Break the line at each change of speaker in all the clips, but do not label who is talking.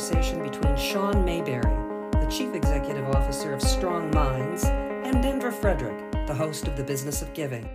conversation between Sean Mayberry, the Chief Executive Officer of StrongMinds, and Denver Frederick, the host of The Business of Giving.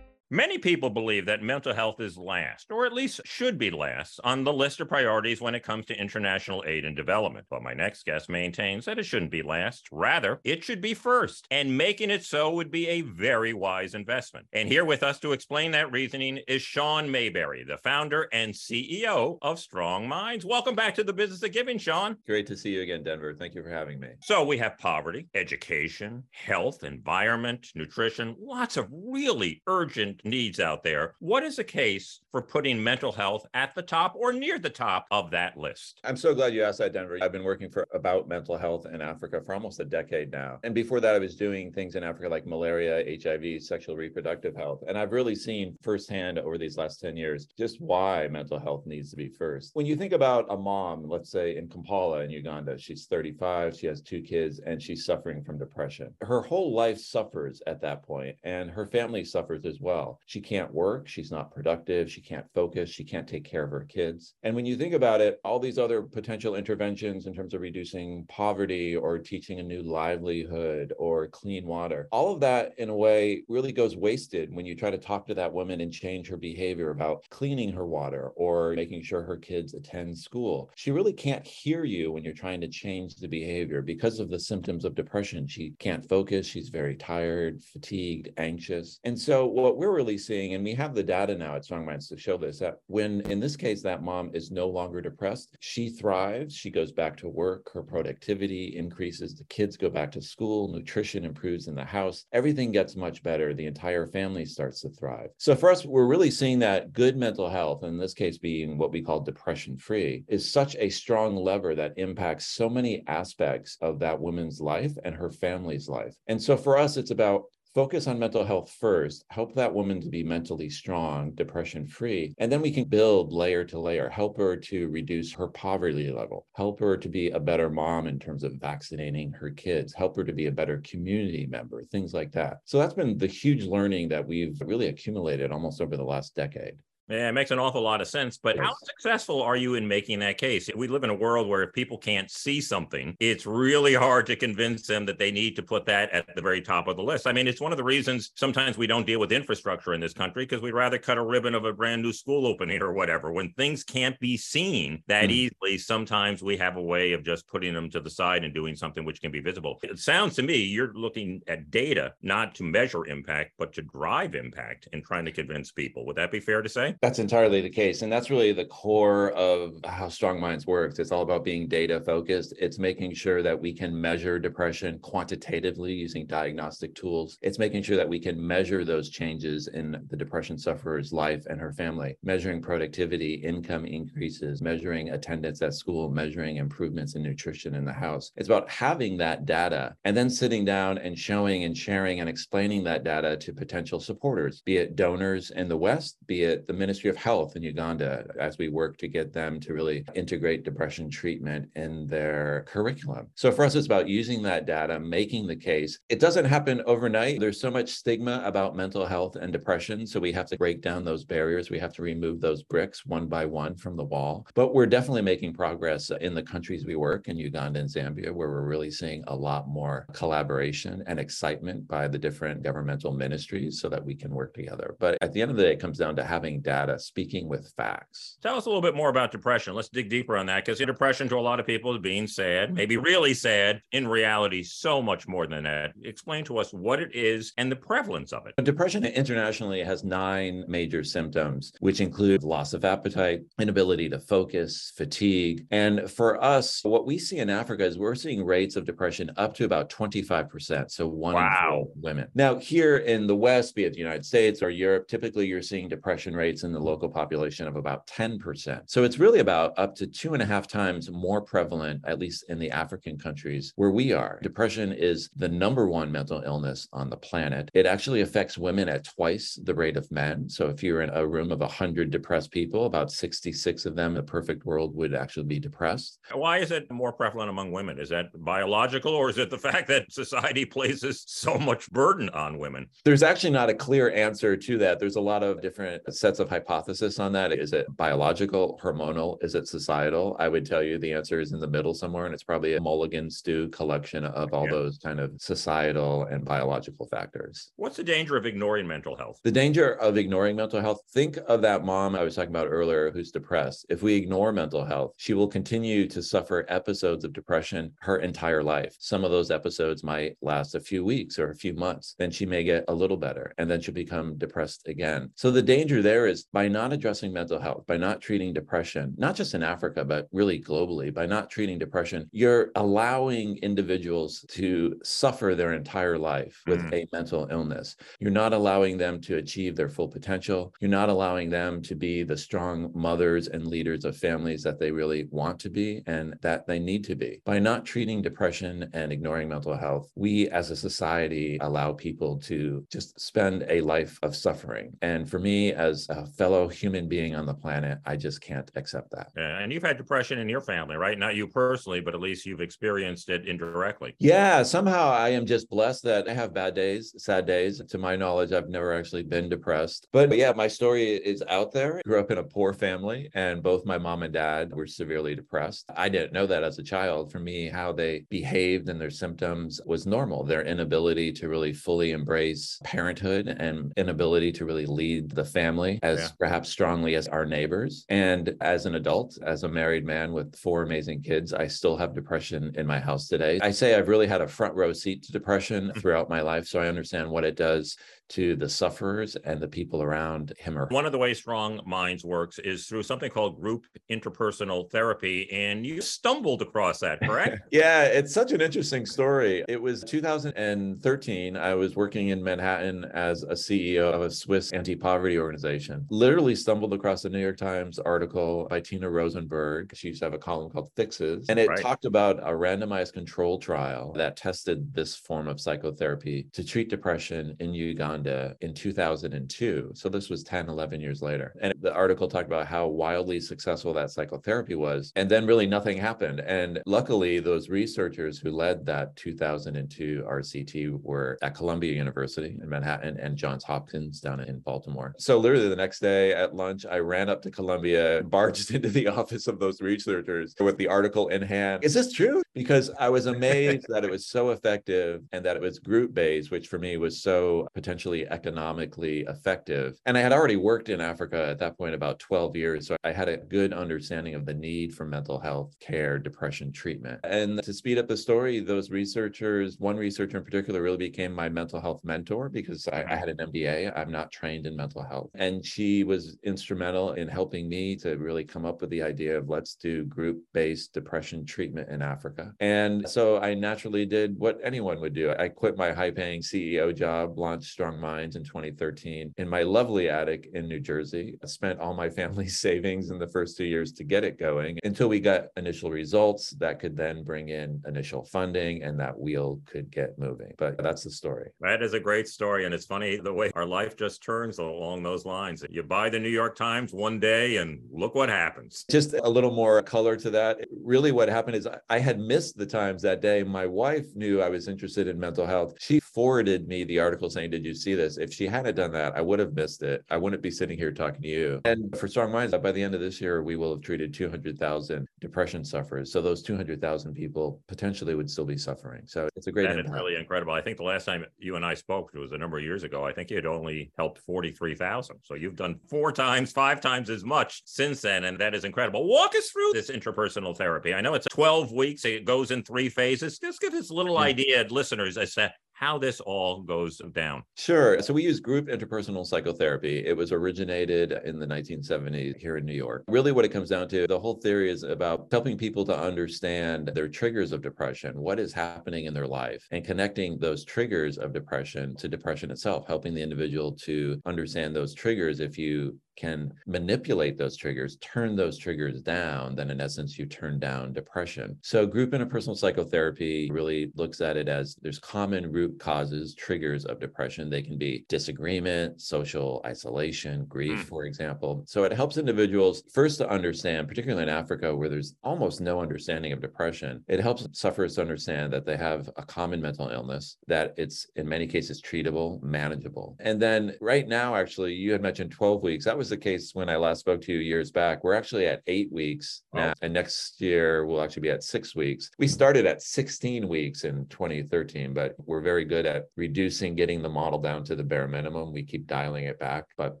Many people believe that mental health is last, or at least should be last, on the list of priorities when it comes to international aid and development. But my next guest maintains that it shouldn't be last. Rather, it should be first, and making it so would be a very wise investment. And here with us to explain that reasoning is Sean Mayberry, the founder and CEO of StrongMinds. Welcome back to the business of giving, Sean.
Great to see you again, Denver. Thank you for having me.
So we have poverty, education, health, environment, nutrition, lots of really urgent needs out there. What is the case for putting mental health at the top or near the top of that list?
I'm so glad you asked that, Denver. I've been working for about mental health in Africa for almost a decade now. And before that, I was doing things in Africa like malaria, HIV, sexual reproductive health. And I've really seen firsthand over these last 10 years just why mental health needs to be first. When you think about a mom, let's say in Kampala in Uganda, she's 35, she has two kids, and she's suffering from depression. Her whole life suffers at that point, and her family suffers as well. She can't work. She's not productive. She can't focus. She can't take care of her kids. And when you think about it, all these other potential interventions in terms of reducing poverty or teaching a new livelihood or clean water, all of that in a way really goes wasted when you try to talk to that woman and change her behavior about cleaning her water or making sure her kids attend school. She really can't hear you when you're trying to change the behavior because of the symptoms of depression. She can't focus. She's very tired, fatigued, anxious. And so what we're really seeing, and we have the data now at StrongMinds to show this, that when in this case that mom is no longer depressed, she thrives, she goes back to work, her productivity increases, the kids go back to school, nutrition improves in the house, everything gets much better, the entire family starts to thrive. So for us, we're really seeing that good mental health, in this case being what we call depression free, is such a strong lever that impacts so many aspects of that woman's life and her family's life. And so for us, it's about focus on mental health first, help that woman to be mentally strong, depression free, and then we can build layer to layer, help her to reduce her poverty level, help her to be a better mom in terms of vaccinating her kids, help her to be a better community member, things like that. So that's been the huge learning that we've really accumulated almost over the last decade.
Yeah, it makes an awful lot of sense. But yes. how successful are you in making that case? We live in a world where if people can't see something, it's really hard to convince them that they need to put that at the very top of the list. I mean, it's one of the reasons sometimes we don't deal with infrastructure in this country because we'd rather cut a ribbon of a brand new school opening or whatever. When things can't be seen that mm. easily, sometimes we have a way of just putting them to the side and doing something which can be visible. It sounds to me you're looking at data not to measure impact, but to drive impact and trying to convince people. Would that be fair to say?
That's entirely the case. And that's really the core of how StrongMinds works. It's all about being data focused. It's making sure that we can measure depression quantitatively using diagnostic tools. It's making sure that we can measure those changes in the depression sufferer's life and her family, measuring productivity, income increases, measuring attendance at school, measuring improvements in nutrition in the house. It's about having that data and then sitting down and showing and sharing and explaining that data to potential supporters, be it donors in the West, be it the Ministry of Health in Uganda as we work to get them to really integrate depression treatment in their curriculum. So for us, it's about using that data, making the case. It doesn't happen overnight. There's so much stigma about mental health and depression. So we have to break down those barriers. We have to remove those bricks one by one from the wall. But we're definitely making progress in the countries we work in Uganda and Zambia, where we're really seeing a lot more collaboration and excitement by the different governmental ministries so that we can work together. But at the end of the day, it comes down to having data speaking with facts.
Tell us a little bit more about depression. Let's dig deeper on that because depression to a lot of people is being sad, maybe really sad. In reality, so much more than that. Explain to us what it is and the prevalence of it.
Depression internationally has nine major symptoms, which include loss of appetite, inability to focus, fatigue. And for us, what we see in Africa is we're seeing rates of depression up to about 25%. So one wow. in four women. Now, here in the West, be it the United States or Europe, typically you're seeing depression rates in in the local population of about 10%. So it's really about up to two and a half times more prevalent, at least in the African countries where we are. Depression is the number one mental illness on the planet. It actually affects women at twice the rate of men. So if you're in a room of 100 depressed people, about 66 of them in a perfect world would actually be depressed.
Why is it more prevalent among women? Is that biological or is it the fact that society places so much burden on women?
There's actually not a clear answer to that. There's a lot of different sets of hypothesis on that. Is it biological, hormonal? Is it societal? I would tell you the answer is in the middle somewhere, and it's probably a mulligan stew collection of all yeah. those kind of societal and biological factors.
What's the danger of ignoring mental health?
The danger of ignoring mental health, think of that mom I was talking about earlier who's depressed. If we ignore mental health, she will continue to suffer episodes of depression her entire life. Some of those episodes might last a few weeks or a few months. Then she may get a little better and then she'll become depressed again. So the danger there is by not addressing mental health, by not treating depression, not just in Africa, but really globally, by not treating depression, you're allowing individuals to suffer their entire life with mm. a mental illness. You're not allowing them to achieve their full potential. You're not allowing them to be the strong mothers and leaders of families that they really want to be and that they need to be. By not treating depression and ignoring mental health, we as a society allow people to just spend a life of suffering. And for me, as a fellow human being on the planet, I just can't accept that.
Yeah, and you've had depression in your family, right? Not you personally, but at least you've experienced it indirectly.
Yeah, somehow I am just blessed that I have bad days, sad days. To my knowledge, I've never actually been depressed. But, but yeah, my story is out there. grew up in a poor family, and both my mom and dad were severely depressed. I didn't know that as a child. For me, how they behaved and their symptoms was normal. Their inability to really fully embrace parenthood and inability to really lead the family as yeah. perhaps strongly as our neighbors. And as an adult, as a married man with four amazing kids, I still have depression in my house today. I say I've really had a front row seat to depression mm. throughout my life. So I understand what it does to the sufferers and the people around him or her.
One of the ways StrongMinds works is through something called group interpersonal therapy. And you stumbled across that, correct?
yeah, it's such an interesting story. It was 2013. I was working in Manhattan as a CEO of a Swiss anti poverty organization. Literally stumbled across the New York Times article by Tina Rosenberg. She used to have a column called Fixes, and it right. talked about a randomized control trial that tested this form of psychotherapy to treat depression in Uganda Uganda uh, in 2002. So this was 10, 11 years later. And the article talked about how wildly successful that psychotherapy was. And then really nothing happened. And luckily, those researchers who led that 2002 RCT were at Columbia University in Manhattan and Johns Hopkins down in Baltimore. So literally the next day at lunch, I ran up to Columbia, barged into the office of those researchers with the article in hand. Is this true? Because I was amazed that it was so effective and that it was group based, which for me was so potentially economically effective. And I had already worked in Africa at that point about 12 years. So I had a good understanding of the need for mental health care, depression treatment. And to speed up the story, those researchers, one researcher in particular, really became my mental health mentor because I, I had an MBA. I'm not trained in mental health. And she was instrumental in helping me to really come up with the idea of let's do group based depression treatment in Africa. And so I naturally did what anyone would do. I quit my high paying CEO job, launched Strong Minds in 2013 in my lovely attic in New Jersey. I spent all my family's savings in the first two years to get it going until we got initial results that could then bring in initial funding and that wheel could get moving. But that's the story.
That is a great story. And it's funny the way our life just turns along those lines. You buy the New York Times one day and look what happens.
Just a little more color to that. Really, what happened is I had missed the Times that day. My wife knew I was interested in mental health. She forwarded me the article saying, Did you see this. If she hadn't done that, I would have missed it. I wouldn't be sitting here talking to you. And for StrongMinds, by the end of this year, we will have treated 200,000 depression sufferers. So those 200,000 people potentially would still be suffering. So it's a great
and impact. is really incredible. I think the last time you and I spoke, it was a number of years ago. I think you had only helped 43,000. So you've done four times, five times as much since then. And that is incredible. Walk us through this interpersonal therapy. I know it's 12 weeks. It goes in three phases. Just give us a little yeah. idea, listeners, as to how this all goes down.
Sure. So we use group interpersonal psychotherapy. It was originated in the 1970s here in New York. Really, what it comes down to, the whole theory is about helping people to understand their triggers of depression, what is happening in their life, and connecting those triggers of depression to depression itself, helping the individual to understand those triggers. If you can manipulate those triggers, turn those triggers down, then in essence, you turn down depression. So, group interpersonal psychotherapy really looks at it as there's common root causes, triggers of depression. They can be disagreement, social isolation, grief, mm. for example. So, it helps individuals first to understand, particularly in Africa, where there's almost no understanding of depression, it helps sufferers to understand that they have a common mental illness, that it's in many cases treatable, manageable. And then right now, actually, you had mentioned 12 weeks. That was the case when I last spoke to you years back. We're actually at eight weeks oh. now, and next year we'll actually be at six weeks. We started at 16 weeks in 2013, but we're very good at reducing, getting the model down to the bare minimum. We keep dialing it back. But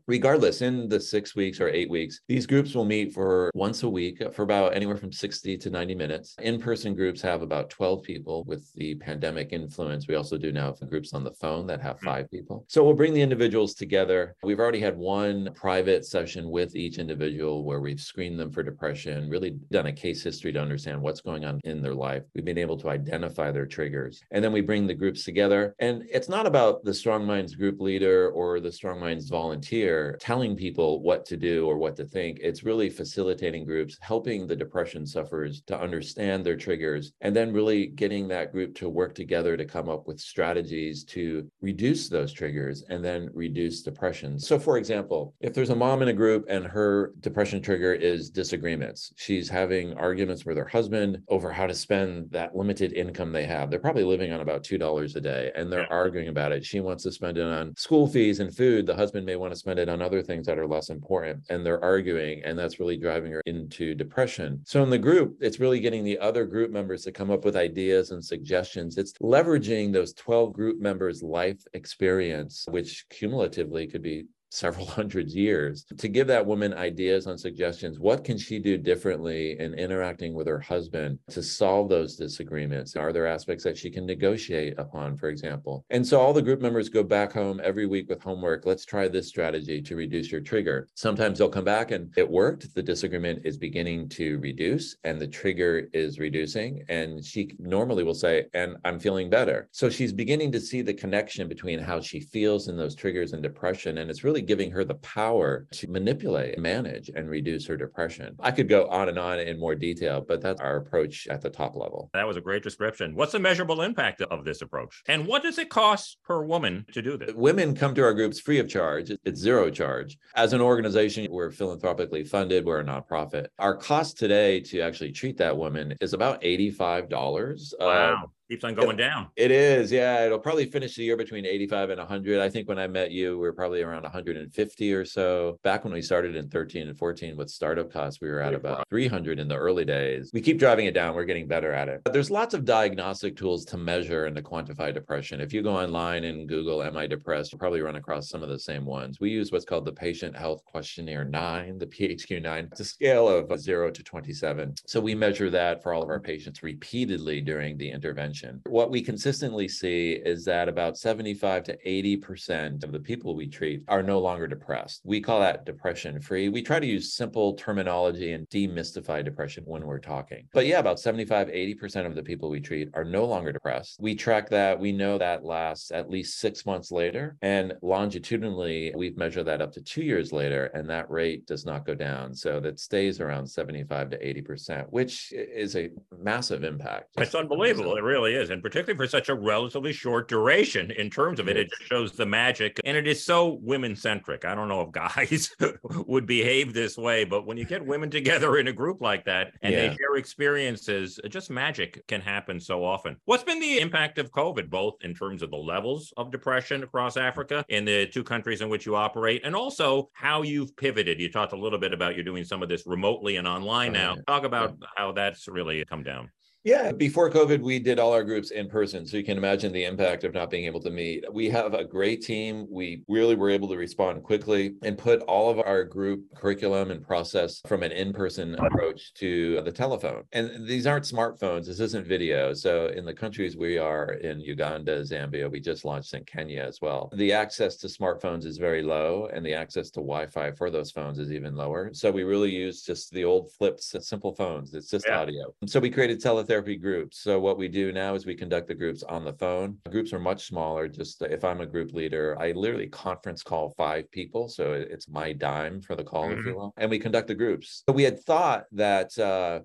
regardless, in the six weeks or eight weeks, these groups will meet for once a week for about anywhere from 60 to 90 minutes. In person groups have about 12 people with the pandemic influence. We also do now groups on the phone that have hmm. five people. So we'll bring the individuals together. We've already had one private session with each individual where we've screened them for depression, really done a case history to understand what's going on in their life. We've been able to identify their triggers. And then we bring the groups together. And it's not about the StrongMinds group leader or the StrongMinds volunteer telling people what to do or what to think. It's really facilitating groups, helping the depression sufferers to understand their triggers, and then really getting that group to work together to come up with strategies to reduce those triggers and then reduce depression. So, for example, if there's a mom in a group and her depression trigger is disagreements, she's having arguments with her husband over how to spend that limited income they have. They're probably living on about $2 a day and they're arguing about it. She wants to spend it on school fees and food. The husband may want to spend it on other things that are less important. And they're arguing, and that's really driving her into depression. So, in the group, it's really getting the other group members to come up with ideas and suggestions. It's leveraging those 12 group members' life experience, which cumulatively could be several hundred years to give that woman ideas and suggestions. What can she do differently in interacting with her husband to solve those disagreements? Are there aspects that she can negotiate upon for example? And so all the group members go back home every week with homework. Let's try this strategy to reduce your trigger. Sometimes they'll come back and it worked. The disagreement is beginning to reduce and the trigger is reducing. And she normally will say and i'm feeling better. So she's beginning to see the connection between how she feels and those triggers and depression. And it's really really giving her the power to manipulate, manage, and reduce her depression. I could go on and on in more detail, but that's our approach at the top level.
That was a great description. What's the measurable impact of this approach? And what does it cost per woman to do this?
Women come to our groups free of charge, it's zero charge. As an organization, we're philanthropically funded, we're a nonprofit. Our cost today to actually treat that woman is about $85.
Wow. Uh, keeps on going down.
It is, yeah. It'll probably finish the year between 85 and 100. I think when I met you, we are probably around 150 or so. Back when we started in 13 and 14 with startup costs, we were at about 300 in the early days. We keep driving it down. We're getting better at it. But there's lots of diagnostic tools to measure and to quantify depression. If you go online and Google, Am I depressed? You'll probably run across some of the same ones. We use what's called the Patient Health Questionnaire 9, the PHQ 9. It's a scale of 0 to 27. So we measure that for all of our patients repeatedly during the intervention what we consistently see is that about 75 to 80% of the people we treat are no longer depressed. We call that depression free. We try to use simple terminology and demystify depression when we're talking. But yeah, about 75, 80% of the people we treat are no longer depressed. We track that. We know that lasts at least six months later. And longitudinally, we've measured that up to two years later, and that rate does not go down. So that stays around 75 to 80%, which is a massive impact.
It's unbelievable. It really is. And particularly for such a relatively short duration in terms of it, it just shows the magic. And it is so women centric. I don't know if guys would behave this way, but when you get women together in a group like that and yeah. they share experiences, just magic can happen so often. What's been the impact of COVID, both in terms of the levels of depression across Africa in the two countries in which you operate, and also how you've pivoted? You talked a little bit about you're doing some of this remotely and online now. Uh-huh. Talk about how that's really come down.
Yeah, before COVID, we did all our groups in person. So you can imagine the impact of not being able to meet. We have a great team. We really were able to respond quickly and put all of our group curriculum and process from an in person approach to the telephone. And these aren't smartphones, this isn't video. So in the countries we are in Uganda, Zambia, we just launched in Kenya as well. The access to smartphones is very low, and the access to Wi Fi for those phones is even lower. So we really use just the old flips, simple phones. It's just yeah. audio. So we created telephone therapy groups. So what we do now is we conduct the groups on the phone. Groups are much smaller. Just if I'm a group leader, I literally conference call five people. So it's my dime for the call, mm-hmm. if you mm-hmm. will. And we conduct the groups. So we had thought that uh,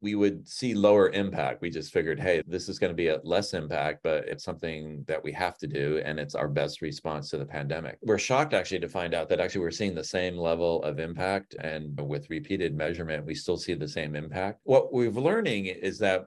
we would see lower impact. We just figured, hey, this is going to be a less impact, but it's something that we have to do. And it's our best response to the pandemic. We're shocked actually to find out that actually we're seeing the same level of impact. And with repeated measurement, we still see the same impact. What we're learning is that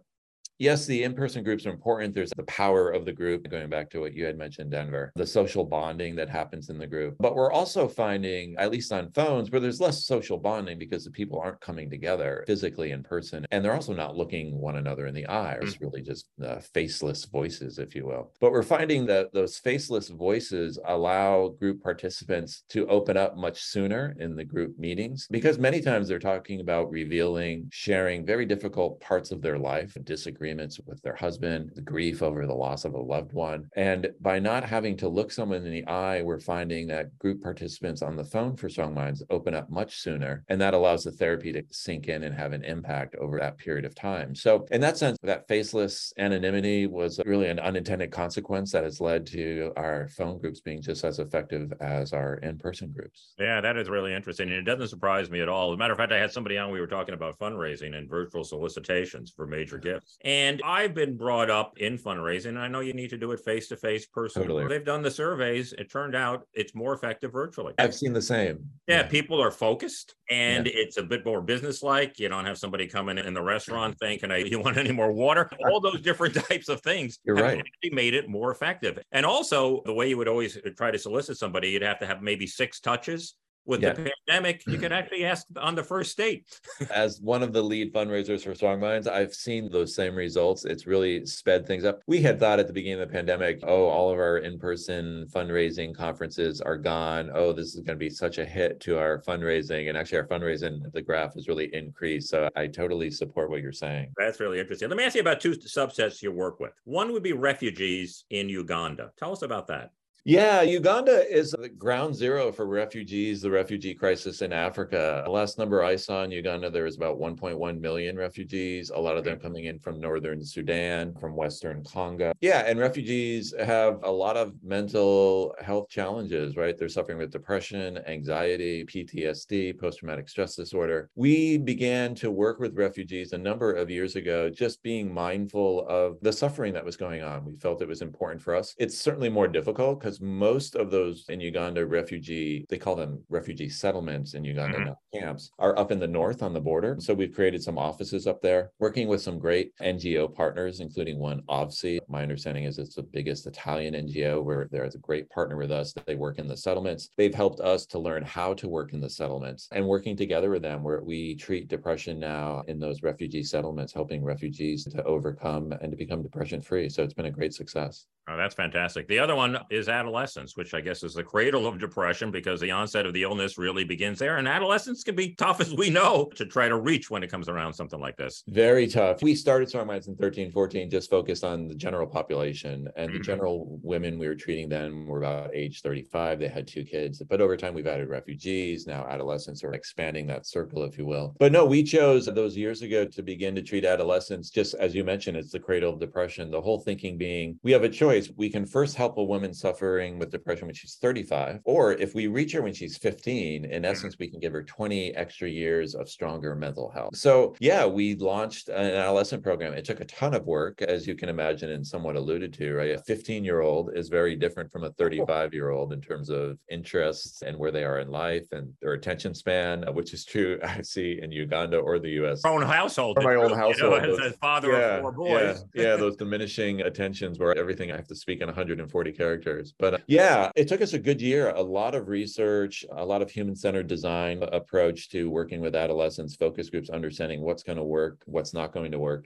yes, the in person groups are important. There's the power of the group, going back to what you had mentioned, Denver, the social bonding that happens in the group. But we're also finding, at least on phones, where there's less social bonding because the people aren't coming together physically in person. And they're also not looking one another in the eye. It's mm-hmm. really just uh, faceless voices, if you will. But we're finding that those faceless voices allow group participants to open up much sooner in the group meetings because many times they're talking about revealing, sharing very difficult parts of their life, disagreements with their husband, the grief over the loss of a loved one. And by not having to look someone in the eye, we're finding that group participants on the phone for StrongMinds open up much sooner. And that allows the therapy to sink in and have an impact over that period of time. So, in that sense, that faceless anonymity was really an unintended consequence that has led to our phone groups being just as effective as our in person groups.
Yeah, that is really interesting. And it doesn't surprise me at all. As a matter of fact, I had somebody on, we were talking about fundraising and virtual solicitations for major gifts. I've been brought up in fundraising. I know you need to do it face to face, personally. Totally. They've done the surveys. It turned out it's more effective virtually.
I've seen the same.
Yeah, yeah. people are focused and yeah. it's a bit more business-like. You don't have somebody coming in the restaurant mm-hmm. thinking, "Hey, you want any more water?" All those different types of things.
You're right.
Made it more effective. And also, the way you would always try to solicit somebody, you'd have to have maybe six touches with yeah. the pandemic, you can actually ask on the first date.
As one of the lead fundraisers for StrongMinds, I've seen those same results. It's really sped things up. We had thought at the beginning of the pandemic, oh, all of our in person fundraising conferences are gone. Oh, this is going to be such a hit to our fundraising. And actually, our fundraising, the graph has really increased. So I totally support what you're saying.
That's really interesting. Let me ask you about two subsets you work with. One would be refugees in Uganda. Tell us about that.
Yeah, Uganda is the ground zero for refugees, the refugee crisis in Africa. The last number I saw in Uganda, there was about 1.1 million refugees, a lot of them coming in from northern Sudan, from western Congo. Yeah, and refugees have a lot of mental health challenges, right? They're suffering with depression, anxiety, PTSD, post traumatic stress disorder. We began to work with refugees a number of years ago, just being mindful of the suffering that was going on. We felt it was important for us. It's certainly more difficult because because most of those in Uganda refugee, they call them refugee settlements in Uganda, mm-hmm. camps, are up in the north on the border. So we've created some offices up there, working with some great NGO partners, including one AVSI. My understanding is it's the biggest Italian NGO where there's a great partner with us that they work in the settlements. They've helped us to learn how to work in the settlements and working together with them where we treat depression now in those refugee settlements, helping refugees to overcome and to become depression free. So it's been a great success.
Oh, that's fantastic. The other one is adolescence, which I guess is the cradle of depression because the onset of the illness really begins there. And adolescence can be tough, as we know, to try to reach when it comes around something like this.
Very tough. We started StrongMinds in 13, 14, just focused on the general population. And mm-hmm. the general women we were treating then were about age 35. They had two kids. But over time, we've added refugees, now adolescents are expanding that circle, if you will. But no, we chose those years ago to begin to treat adolescents, just as you mentioned, it's the cradle of depression. The whole thinking being we have a choice choice, we can first help a woman suffering with depression when she's 35, or if we reach her when she's 15, in mm-hmm. essence, we can give her 20 extra years of stronger mental health. So, yeah, we launched an adolescent program. It took a ton of work, as you can imagine, and somewhat alluded to, right? A 15 year old is very different from a 35 year old in terms of interests and where they are in life and their attention span, which is true, I see in Uganda or the US.
Our own household.
Or my own household.
You know, as a father yeah, of four boys.
Yeah, yeah, those diminishing attentions where everything I have to speak in 140 characters. But uh, yeah, it took us a good year, a lot of research, a lot of human centered design approach to working with adolescents, focus groups, understanding what's going to work, what's not going to work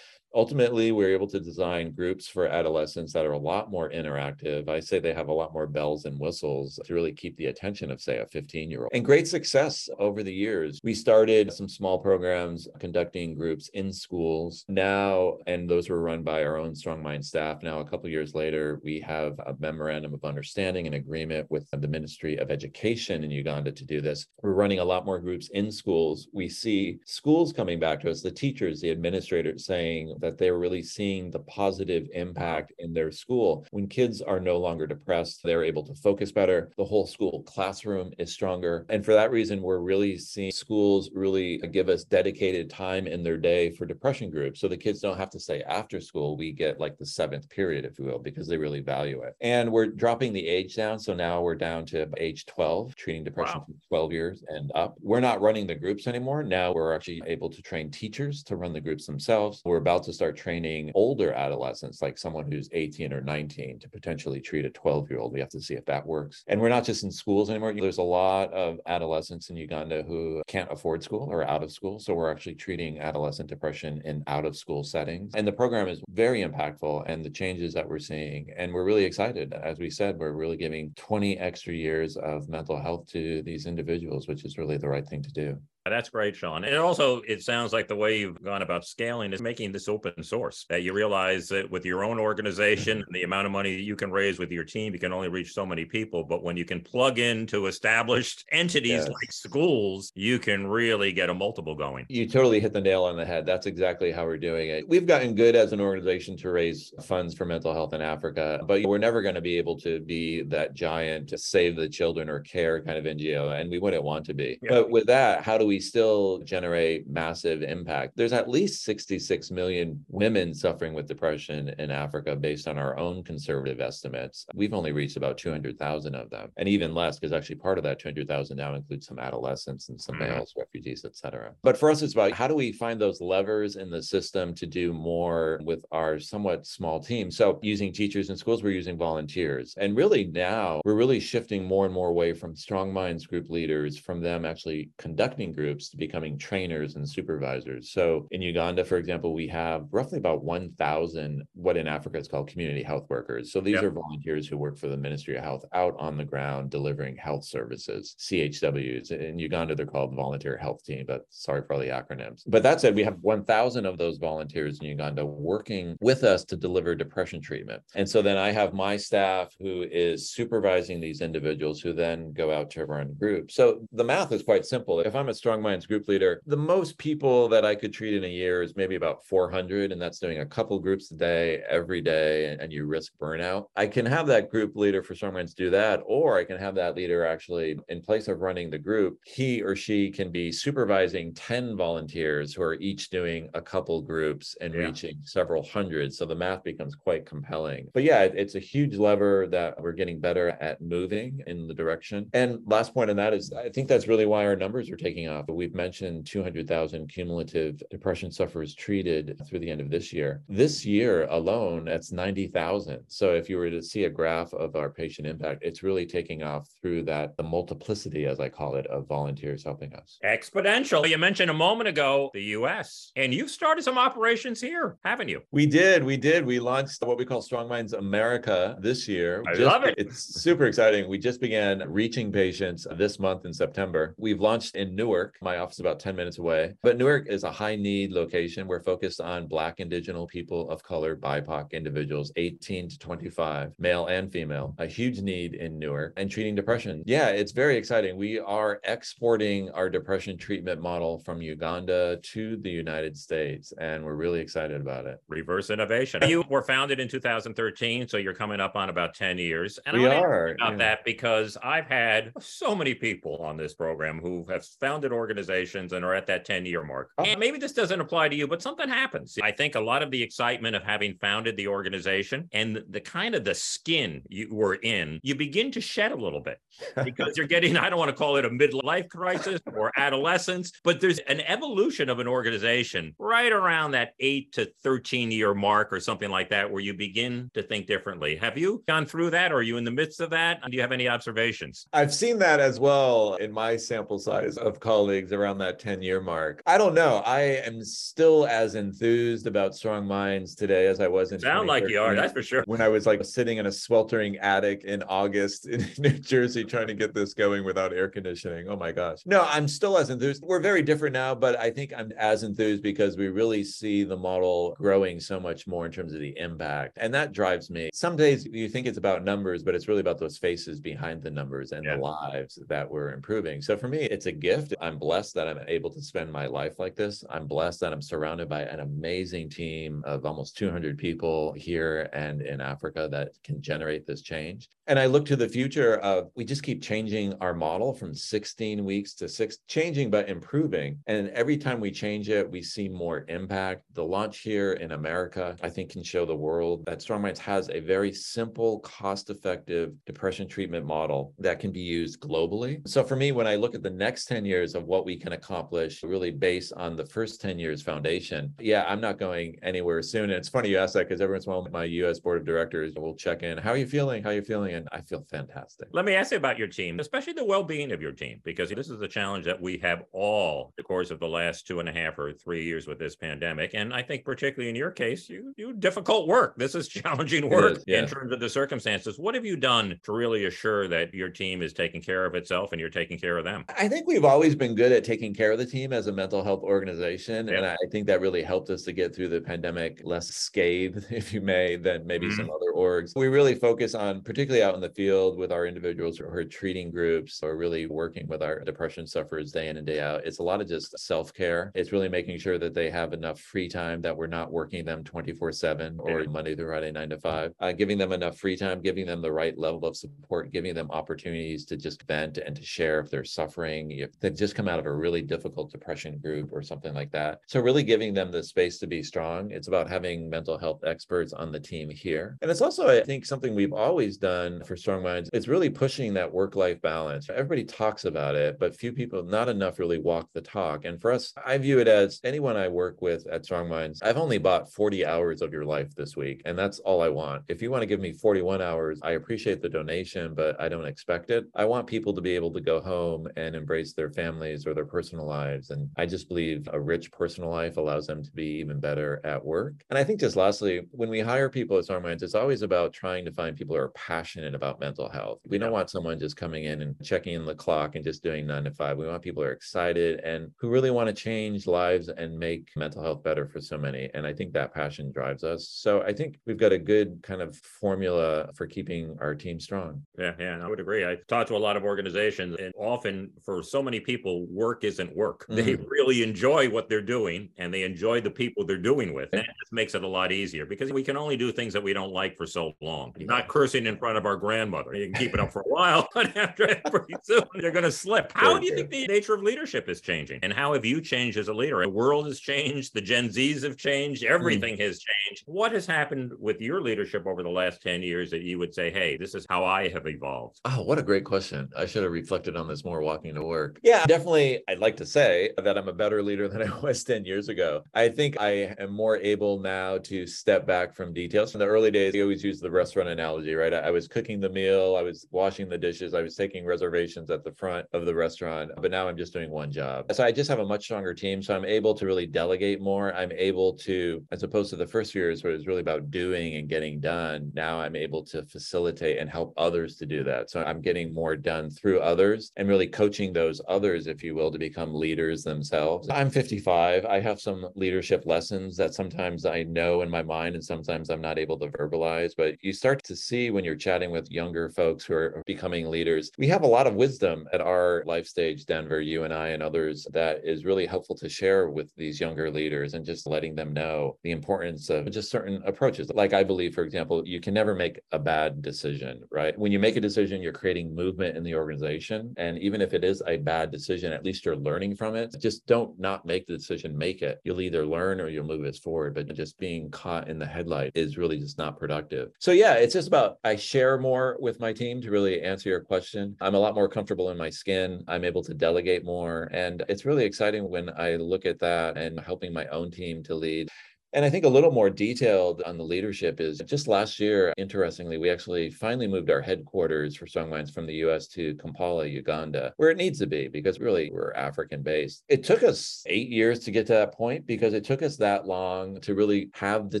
ultimately we're able to design groups for adolescents that are a lot more interactive. I say they have a lot more bells and whistles to really keep the attention of say a 15 year old and great success over the years. We started some small programs conducting groups in schools. Now and those were run by our own strong mind staff. Now a couple years later we have a memorandum of understanding and agreement with the ministry of education in uganda to do this. We're running a lot more groups in schools. We see schools coming back to us the teachers the administrators saying that they're really seeing the positive impact in their school. When kids are no longer depressed, they're able to focus better. The whole school classroom is stronger. And for that reason, we're really seeing schools really give us dedicated time in their day for depression groups. So the kids don't have to stay after school. We get like the seventh period, if you will, because they really value it. And we're dropping the age down. So now we're down to age 12, treating depression wow. from 12 years and up. We're not running the groups anymore. Now we're actually able to train teachers to run the groups themselves. We're about to to start training older adolescents, like someone who's 18 or 19, to potentially treat a 12 year old. We have to see if that works. And we're not just in schools anymore. There's a lot of adolescents in Uganda who can't afford school or out of school. So we're actually treating adolescent depression in out of school settings. And the program is very impactful and the changes that we're seeing. And we're really excited. As we said, we're really giving 20 extra years of mental health to these individuals, which is really the right thing to do.
That's great, Sean. And also, it sounds like the way you've gone about scaling is making this open source. That you realize that with your own organization mm-hmm. and the amount of money that you can raise with your team, you can only reach so many people. But when you can plug into established entities yes. like schools, you can really get a multiple going.
You totally hit the nail on the head. That's exactly how we're doing it. We've gotten good as an organization to raise funds for mental health in Africa, but we're never going to be able to be that giant to save the children or care kind of NGO, and we wouldn't want to be. Yeah. But with that, how do we still generate massive impact. There's at least 66 million women suffering with depression in Africa based on our own conservative estimates. We've only reached about 200,000 of them, and even less because actually part of that 200,000 now includes some adolescents and some mm-hmm. males, refugees, etc. But for us, it's about how do we find those levers in the system to do more with our somewhat small team. So using teachers in schools, we're using volunteers, and really now we're really shifting more and more away from StrongMinds group leaders, from them actually conducting groups to becoming trainers and supervisors. So in Uganda, for example, we have roughly about 1,000 what in Africa is called community health workers. So these yep. are volunteers who work for the Ministry of Health out on the ground delivering health services, CHWs. In Uganda, they're called Volunteer Health Team, but sorry for all the acronyms. But that said, we have 1,000 of those volunteers in Uganda working with us to deliver depression treatment. And so then I have my staff who is supervising these individuals who then go out to run groups. So the math is quite simple. If I'm a StrongMinds group leader, the most people that I could treat in a year is maybe about 400, and that's doing a couple groups a day every day, and, and you risk burnout. I can have that group leader for StrongMinds do that, or I can have that leader actually, in place of running the group, he or she can be supervising 10 volunteers who are each doing a couple groups and yeah. reaching several hundred. So the math becomes quite compelling. But yeah, it's a huge lever that we're getting better at moving in the direction. And last point on that is I think that's really why our numbers are taking off. We've mentioned 200,000 cumulative depression sufferers treated through the end of this year. This year alone, that's 90,000. So if you were to see a graph of our patient impact, it's really taking off through that, the multiplicity, as I call it, of volunteers helping us.
Exponential. You mentioned a moment ago the US, and you've started some operations here, haven't you?
We did. We did. We launched what we call StrongMinds America this year.
I just, love it.
It's super exciting. We just began reaching patients this month in September. We've launched in Newark. My office is about 10 minutes away. But Newark is a high need location. We're focused on Black, Indigenous people of color, BIPOC individuals, 18 to 25, male and female. A huge need in Newark and treating depression. Yeah, it's very exciting. We are exporting our depression treatment model from Uganda to the United States, and we're really excited about it.
Reverse innovation. You were founded in 2013, so you're coming up on about 10 years.
And we I are
about yeah. that because I've had so many people on this program who have founded organizations and are at that 10 year mark. Oh. And maybe this doesn't apply to you, but something happens. I think a lot of the excitement of having founded the organization and the, the kind of the skin you were in, you begin to shed a little bit because you're getting, I don't want to call it a midlife crisis or adolescence, but there's an evolution of an organization right around that eight to 13 year mark or something like that, where you begin to think differently. Have you gone through that? Or are you in the midst of that? Do you have any observations?
I've seen that as well in my sample size of colleagues around that 10 year mark. I don't know. I am still as enthused about StrongMinds today as I was in.
Sound like you are. That's for sure.
When I was like sitting in a sweltering attic in August in New Jersey trying to get this going without air conditioning. Oh my gosh. No, I'm still as enthused. We're very different now, but I think I'm as enthused because we really see the model growing so much more in terms of the impact. And that drives me. Some days you think it's about numbers, but it's really about those faces behind the numbers and yeah. the lives that we're improving. So for me, it's a gift. I'm blessed that I'm able to spend my life like this. I'm blessed that I'm surrounded by an amazing team of almost 200 people here and in Africa that can generate this change. And I look to the future of we just keep changing our model from 16 weeks to six, changing but improving. And every time we change it, we see more impact. The launch here in America, I think, can show the world that StrongMinds has a very simple, cost effective depression treatment model that can be used globally. So for me, when I look at the next 10 years of what we can accomplish, really based on the first 10 years foundation, yeah, I'm not going anywhere soon. And it's funny you ask that because every once in a while, my US board of directors will check in. How are you feeling? How are you feeling? And I feel fantastic.
Let me ask you about your team, especially the well being of your team, because this is a challenge that we have all the course of the last two and a half or three years with this pandemic. And I think, particularly in your case, you do difficult work. This is challenging work is, yeah. in terms of the circumstances. What have you done to really assure that your team is taking care of itself and you're taking care of them?
I think we've always been good at taking care of the team as a mental health organization. Yeah. And I think that really helped us to get through the pandemic less scathed, if you may, than maybe mm-hmm. some other orgs. We really focus on, particularly out in the field with our individuals who are treating groups or really working with our depression sufferers day in and day out. It's a lot of just self care. It's really making sure that they have enough free time, that we're not working them 24 7 or Monday through Friday, nine to five, uh, giving them enough free time, giving them the right level of support, giving them opportunities to just vent and to share if they're suffering, if they've just come out of a really difficult depression group or something like that. So, really giving them the space to be strong. It's about having mental health experts on the team here. And it's also, I think, something we've always done for StrongMinds. It's really pushing that work life balance. Everybody talks about it, but few people, not enough really walk the talk. And for us, I view it as anyone I work with at StrongMinds, I've only bought 40 hours of your life this week. And that's all I want. If you want to give me 41 hours, I appreciate the donation, but I don't expect it. I want people to be able to go home and embrace their families or their personal lives. And I just believe a rich personal life allows them to be even better at work. And I think just lastly, when we hire people at StrongMinds, it's always about trying to find people who are passionate about mental health. We don't want someone just coming in and checking in the clock and just doing nine to five. We want people who are excited and who really want to change lives and make mental health better for so many. And I think that passion drives us. So I think we've got a good kind of formula for keeping our team strong.
Yeah, yeah, I would agree. I talked to a lot of organizations, and often for so many people, work isn't work. Mm. They really enjoy what they're doing and they enjoy the people they're doing with. And it just makes it a lot easier because we can only do things that we don't like for so long. Not cursing in front of our grandmother. You can keep it up for a while, but after pretty soon you're going to slip. How do you think the nature of leadership is changing? And how have you changed as a leader? The world has changed. The Gen Zs have changed. Everything mm. has changed. What has happened with your leadership over the last 10 years that you would say, hey, this is how I have evolved?
Oh, what a great question. I should have reflected on this more walking to work. Yeah, definitely. I'd like to say that I'm a better leader than I was 10 years ago. I think I am more able now to step back from details. In the early days, we always use the restaurant analogy, right? I was cooking the meal, I was washing the dishes, I was taking reservations at the front of the restaurant, but now I'm just doing one job. So I just have a much stronger team. So I'm able to really delegate more. I'm able to, as opposed to the first years where it was really about doing and getting done, now I'm able to facilitate and help others to do that. So I'm getting more done through others and really coaching those others, if you will, to become leaders themselves. I'm 55. I have some leadership lessons that sometimes I know in my mind and sometimes I'm not able to verbalize. But you start to see when you're chatting with younger folks who are becoming leaders, we have a lot of wisdom at our life stage, Denver, you and I and others, that is really helpful to share with these younger leaders and just letting them know the importance of just certain approaches. Like I believe, for example, you can never make a bad decision, right? When you make a decision, you're creating movement in the organization. And even if it is a bad decision, at least you're learning from it. Just don't not make the decision, make it. You'll either learn or you'll move it forward. But just being caught in the headlight is really just not productive. So yeah, it's just about I share more with my team to really answer your question. I'm a lot more comfortable in my skin. I'm able to delegate more. And it's really exciting when I look at that and helping my own team to lead. And I think a little more detailed on the leadership is just last year, interestingly, we actually finally moved our headquarters for StrongMinds from the US to Kampala, Uganda, where it needs to be because really we're African based. It took us eight years to get to that point because it took us that long to really have the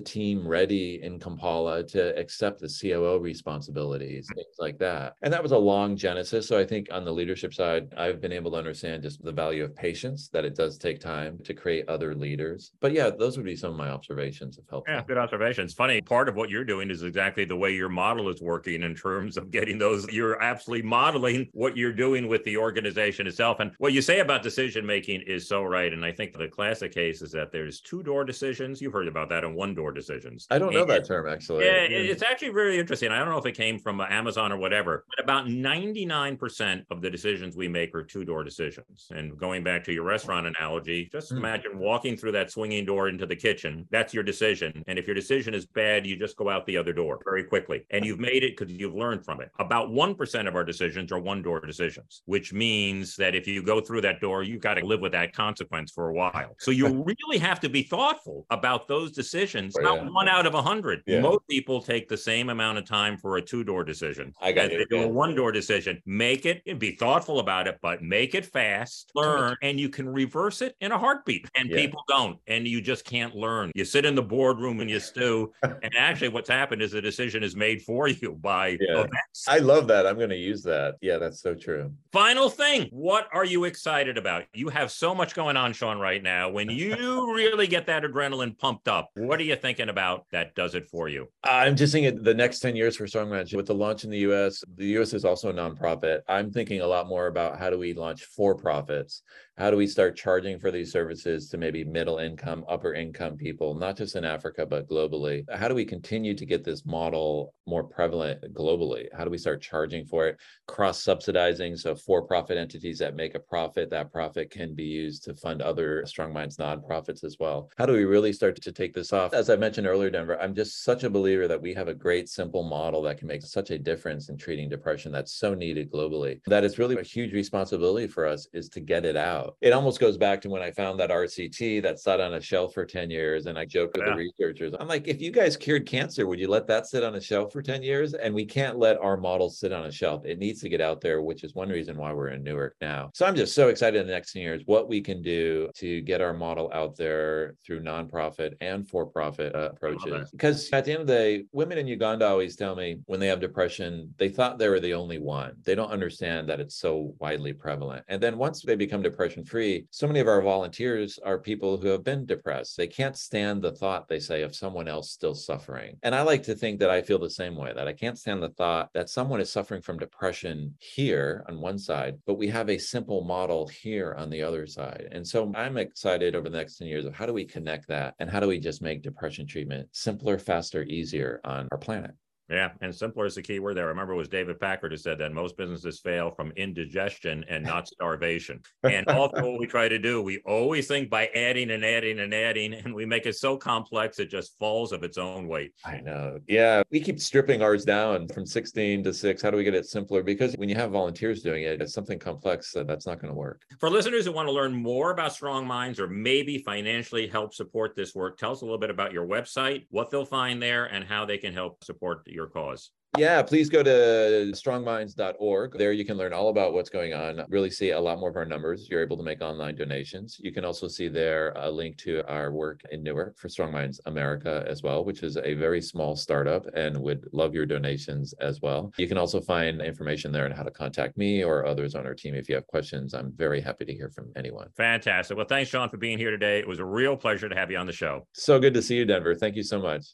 team ready in Kampala to accept the COO responsibilities, things like that. And that was a long genesis. So I think on the leadership side, I've been able to understand just the value of patience, that it does take time to create other leaders. But yeah, those would be some of my observations of health.
Yeah, good observations. Funny, part of what you're doing is exactly the way your model is working in terms of getting those. You're absolutely modeling what you're doing with the organization itself. And what you say about decision making is so right. And I think the classic case is that there's two door decisions. You've heard about that and one door decisions.
I don't know
And-
that term actually.
Yeah, it- it's actually very interesting. I don't know if it came from Amazon or whatever, but about 99% of the decisions we make are two door decisions. And going back to your restaurant analogy, just
Hmm.
imagine walking through that swinging door into the kitchen. That's your decision. And if your decision is bad, you just go out the other door very quickly. And you've made it because you've learned from it. About 1% of our decisions are one door decisions, which means that if you go through that door, you've got to live with that consequence for a while. So you really have to be thoughtful about those decisions,
Oh,
not
yeah.
one out of a hundred.
Yeah.
Most people take the same amount of time for a two door decision.
I got
as
you,
they do a one door decision. Make it and be thoughtful about it, but make it fast, learn, and you can reverse it in a heartbeat. And
Yeah.
people don't, and you just can't learn. You sit in the boardroom and you stew, and actually, what's happened is the decision is made for you by
Yeah.
events.
I love that. I'm going to use that. Yeah, that's so true.
Final thing, what are you excited about? You have so much going on, Sean, right now. When you really get that adrenaline pumped up, what are you thinking about that does it for you?
I'm just thinking the next 10 years for Management with the launch in the US. The US is also a nonprofit. I'm thinking a lot more about how do we launch for profits? How do we start charging for these services to maybe middle income, upper income people, not just in Africa, but globally? How do we continue to get this model more prevalent globally? How do we start charging for it? Cross subsidizing. So for profit entities that make a profit, that profit can be used to fund other StrongMinds nonprofits as well. How do we really start to take this off? As I mentioned earlier, Denver, I'm just such a believer that we have a great, simple model that can make such a difference in treating depression that's so needed globally. That it's really a huge responsibility for us is to get it out. It almost goes back to when I found that RCT that sat on a shelf for 10 years. And I joked with
Yeah.
the researchers, I'm like, if you guys cured cancer, would you let that sit on a shelf for 10 years? And we can't let our model sit on a shelf. It needs to get out there, which is one reason why we're in Newark now. So I'm just so excited in the next 10 years what we can do to get our model out there through nonprofit and for-profit uh, approaches. Because at the end of the day, women in Uganda always tell me when they have depression, they thought they were the only one. They don't understand that it's so widely prevalent. And then once they become depression free, so many of our volunteers are people who have been depressed. They can't stand the thought, they say, of someone else still suffering. And I like to think that I feel the same way, that I can't stand the thought that someone is suffering from depression here on one side, but we have a simple model here on the other side. And so I'm excited over the next 10 years of how do we connect that and how do we just make depression treatment simpler, faster, easier on our planet?
Yeah, and simpler is the key word there. I remember it was David Packard who said that most businesses fail from indigestion and not starvation. And often what we try to do, we always think by adding and adding and adding, and we make it so complex it just falls of its own weight.
I know. Yeah. We keep stripping ours down from 16 to six. How do we get it simpler? Because when you have volunteers doing it, it's something complex that that's not going to work.
For listeners who want to learn more about StrongMinds or maybe financially help support this work, tell us a little bit about your website, what they'll find there, and how they can help support your cause.
Yeah, please go to strongminds.org. There you can learn all about what's going on, really see a lot more of our numbers. You're able to make online donations. You can also see there a link to our work in Newark for StrongMinds America as well, which is a very small startup and would love your donations as well. You can also find information there on how to contact me or others on our team if you have questions. I'm very happy to hear from anyone.
Fantastic. Well, thanks, Sean, for being here today. It was a real pleasure to have you on the show.
So good to see you, Denver. Thank you so much.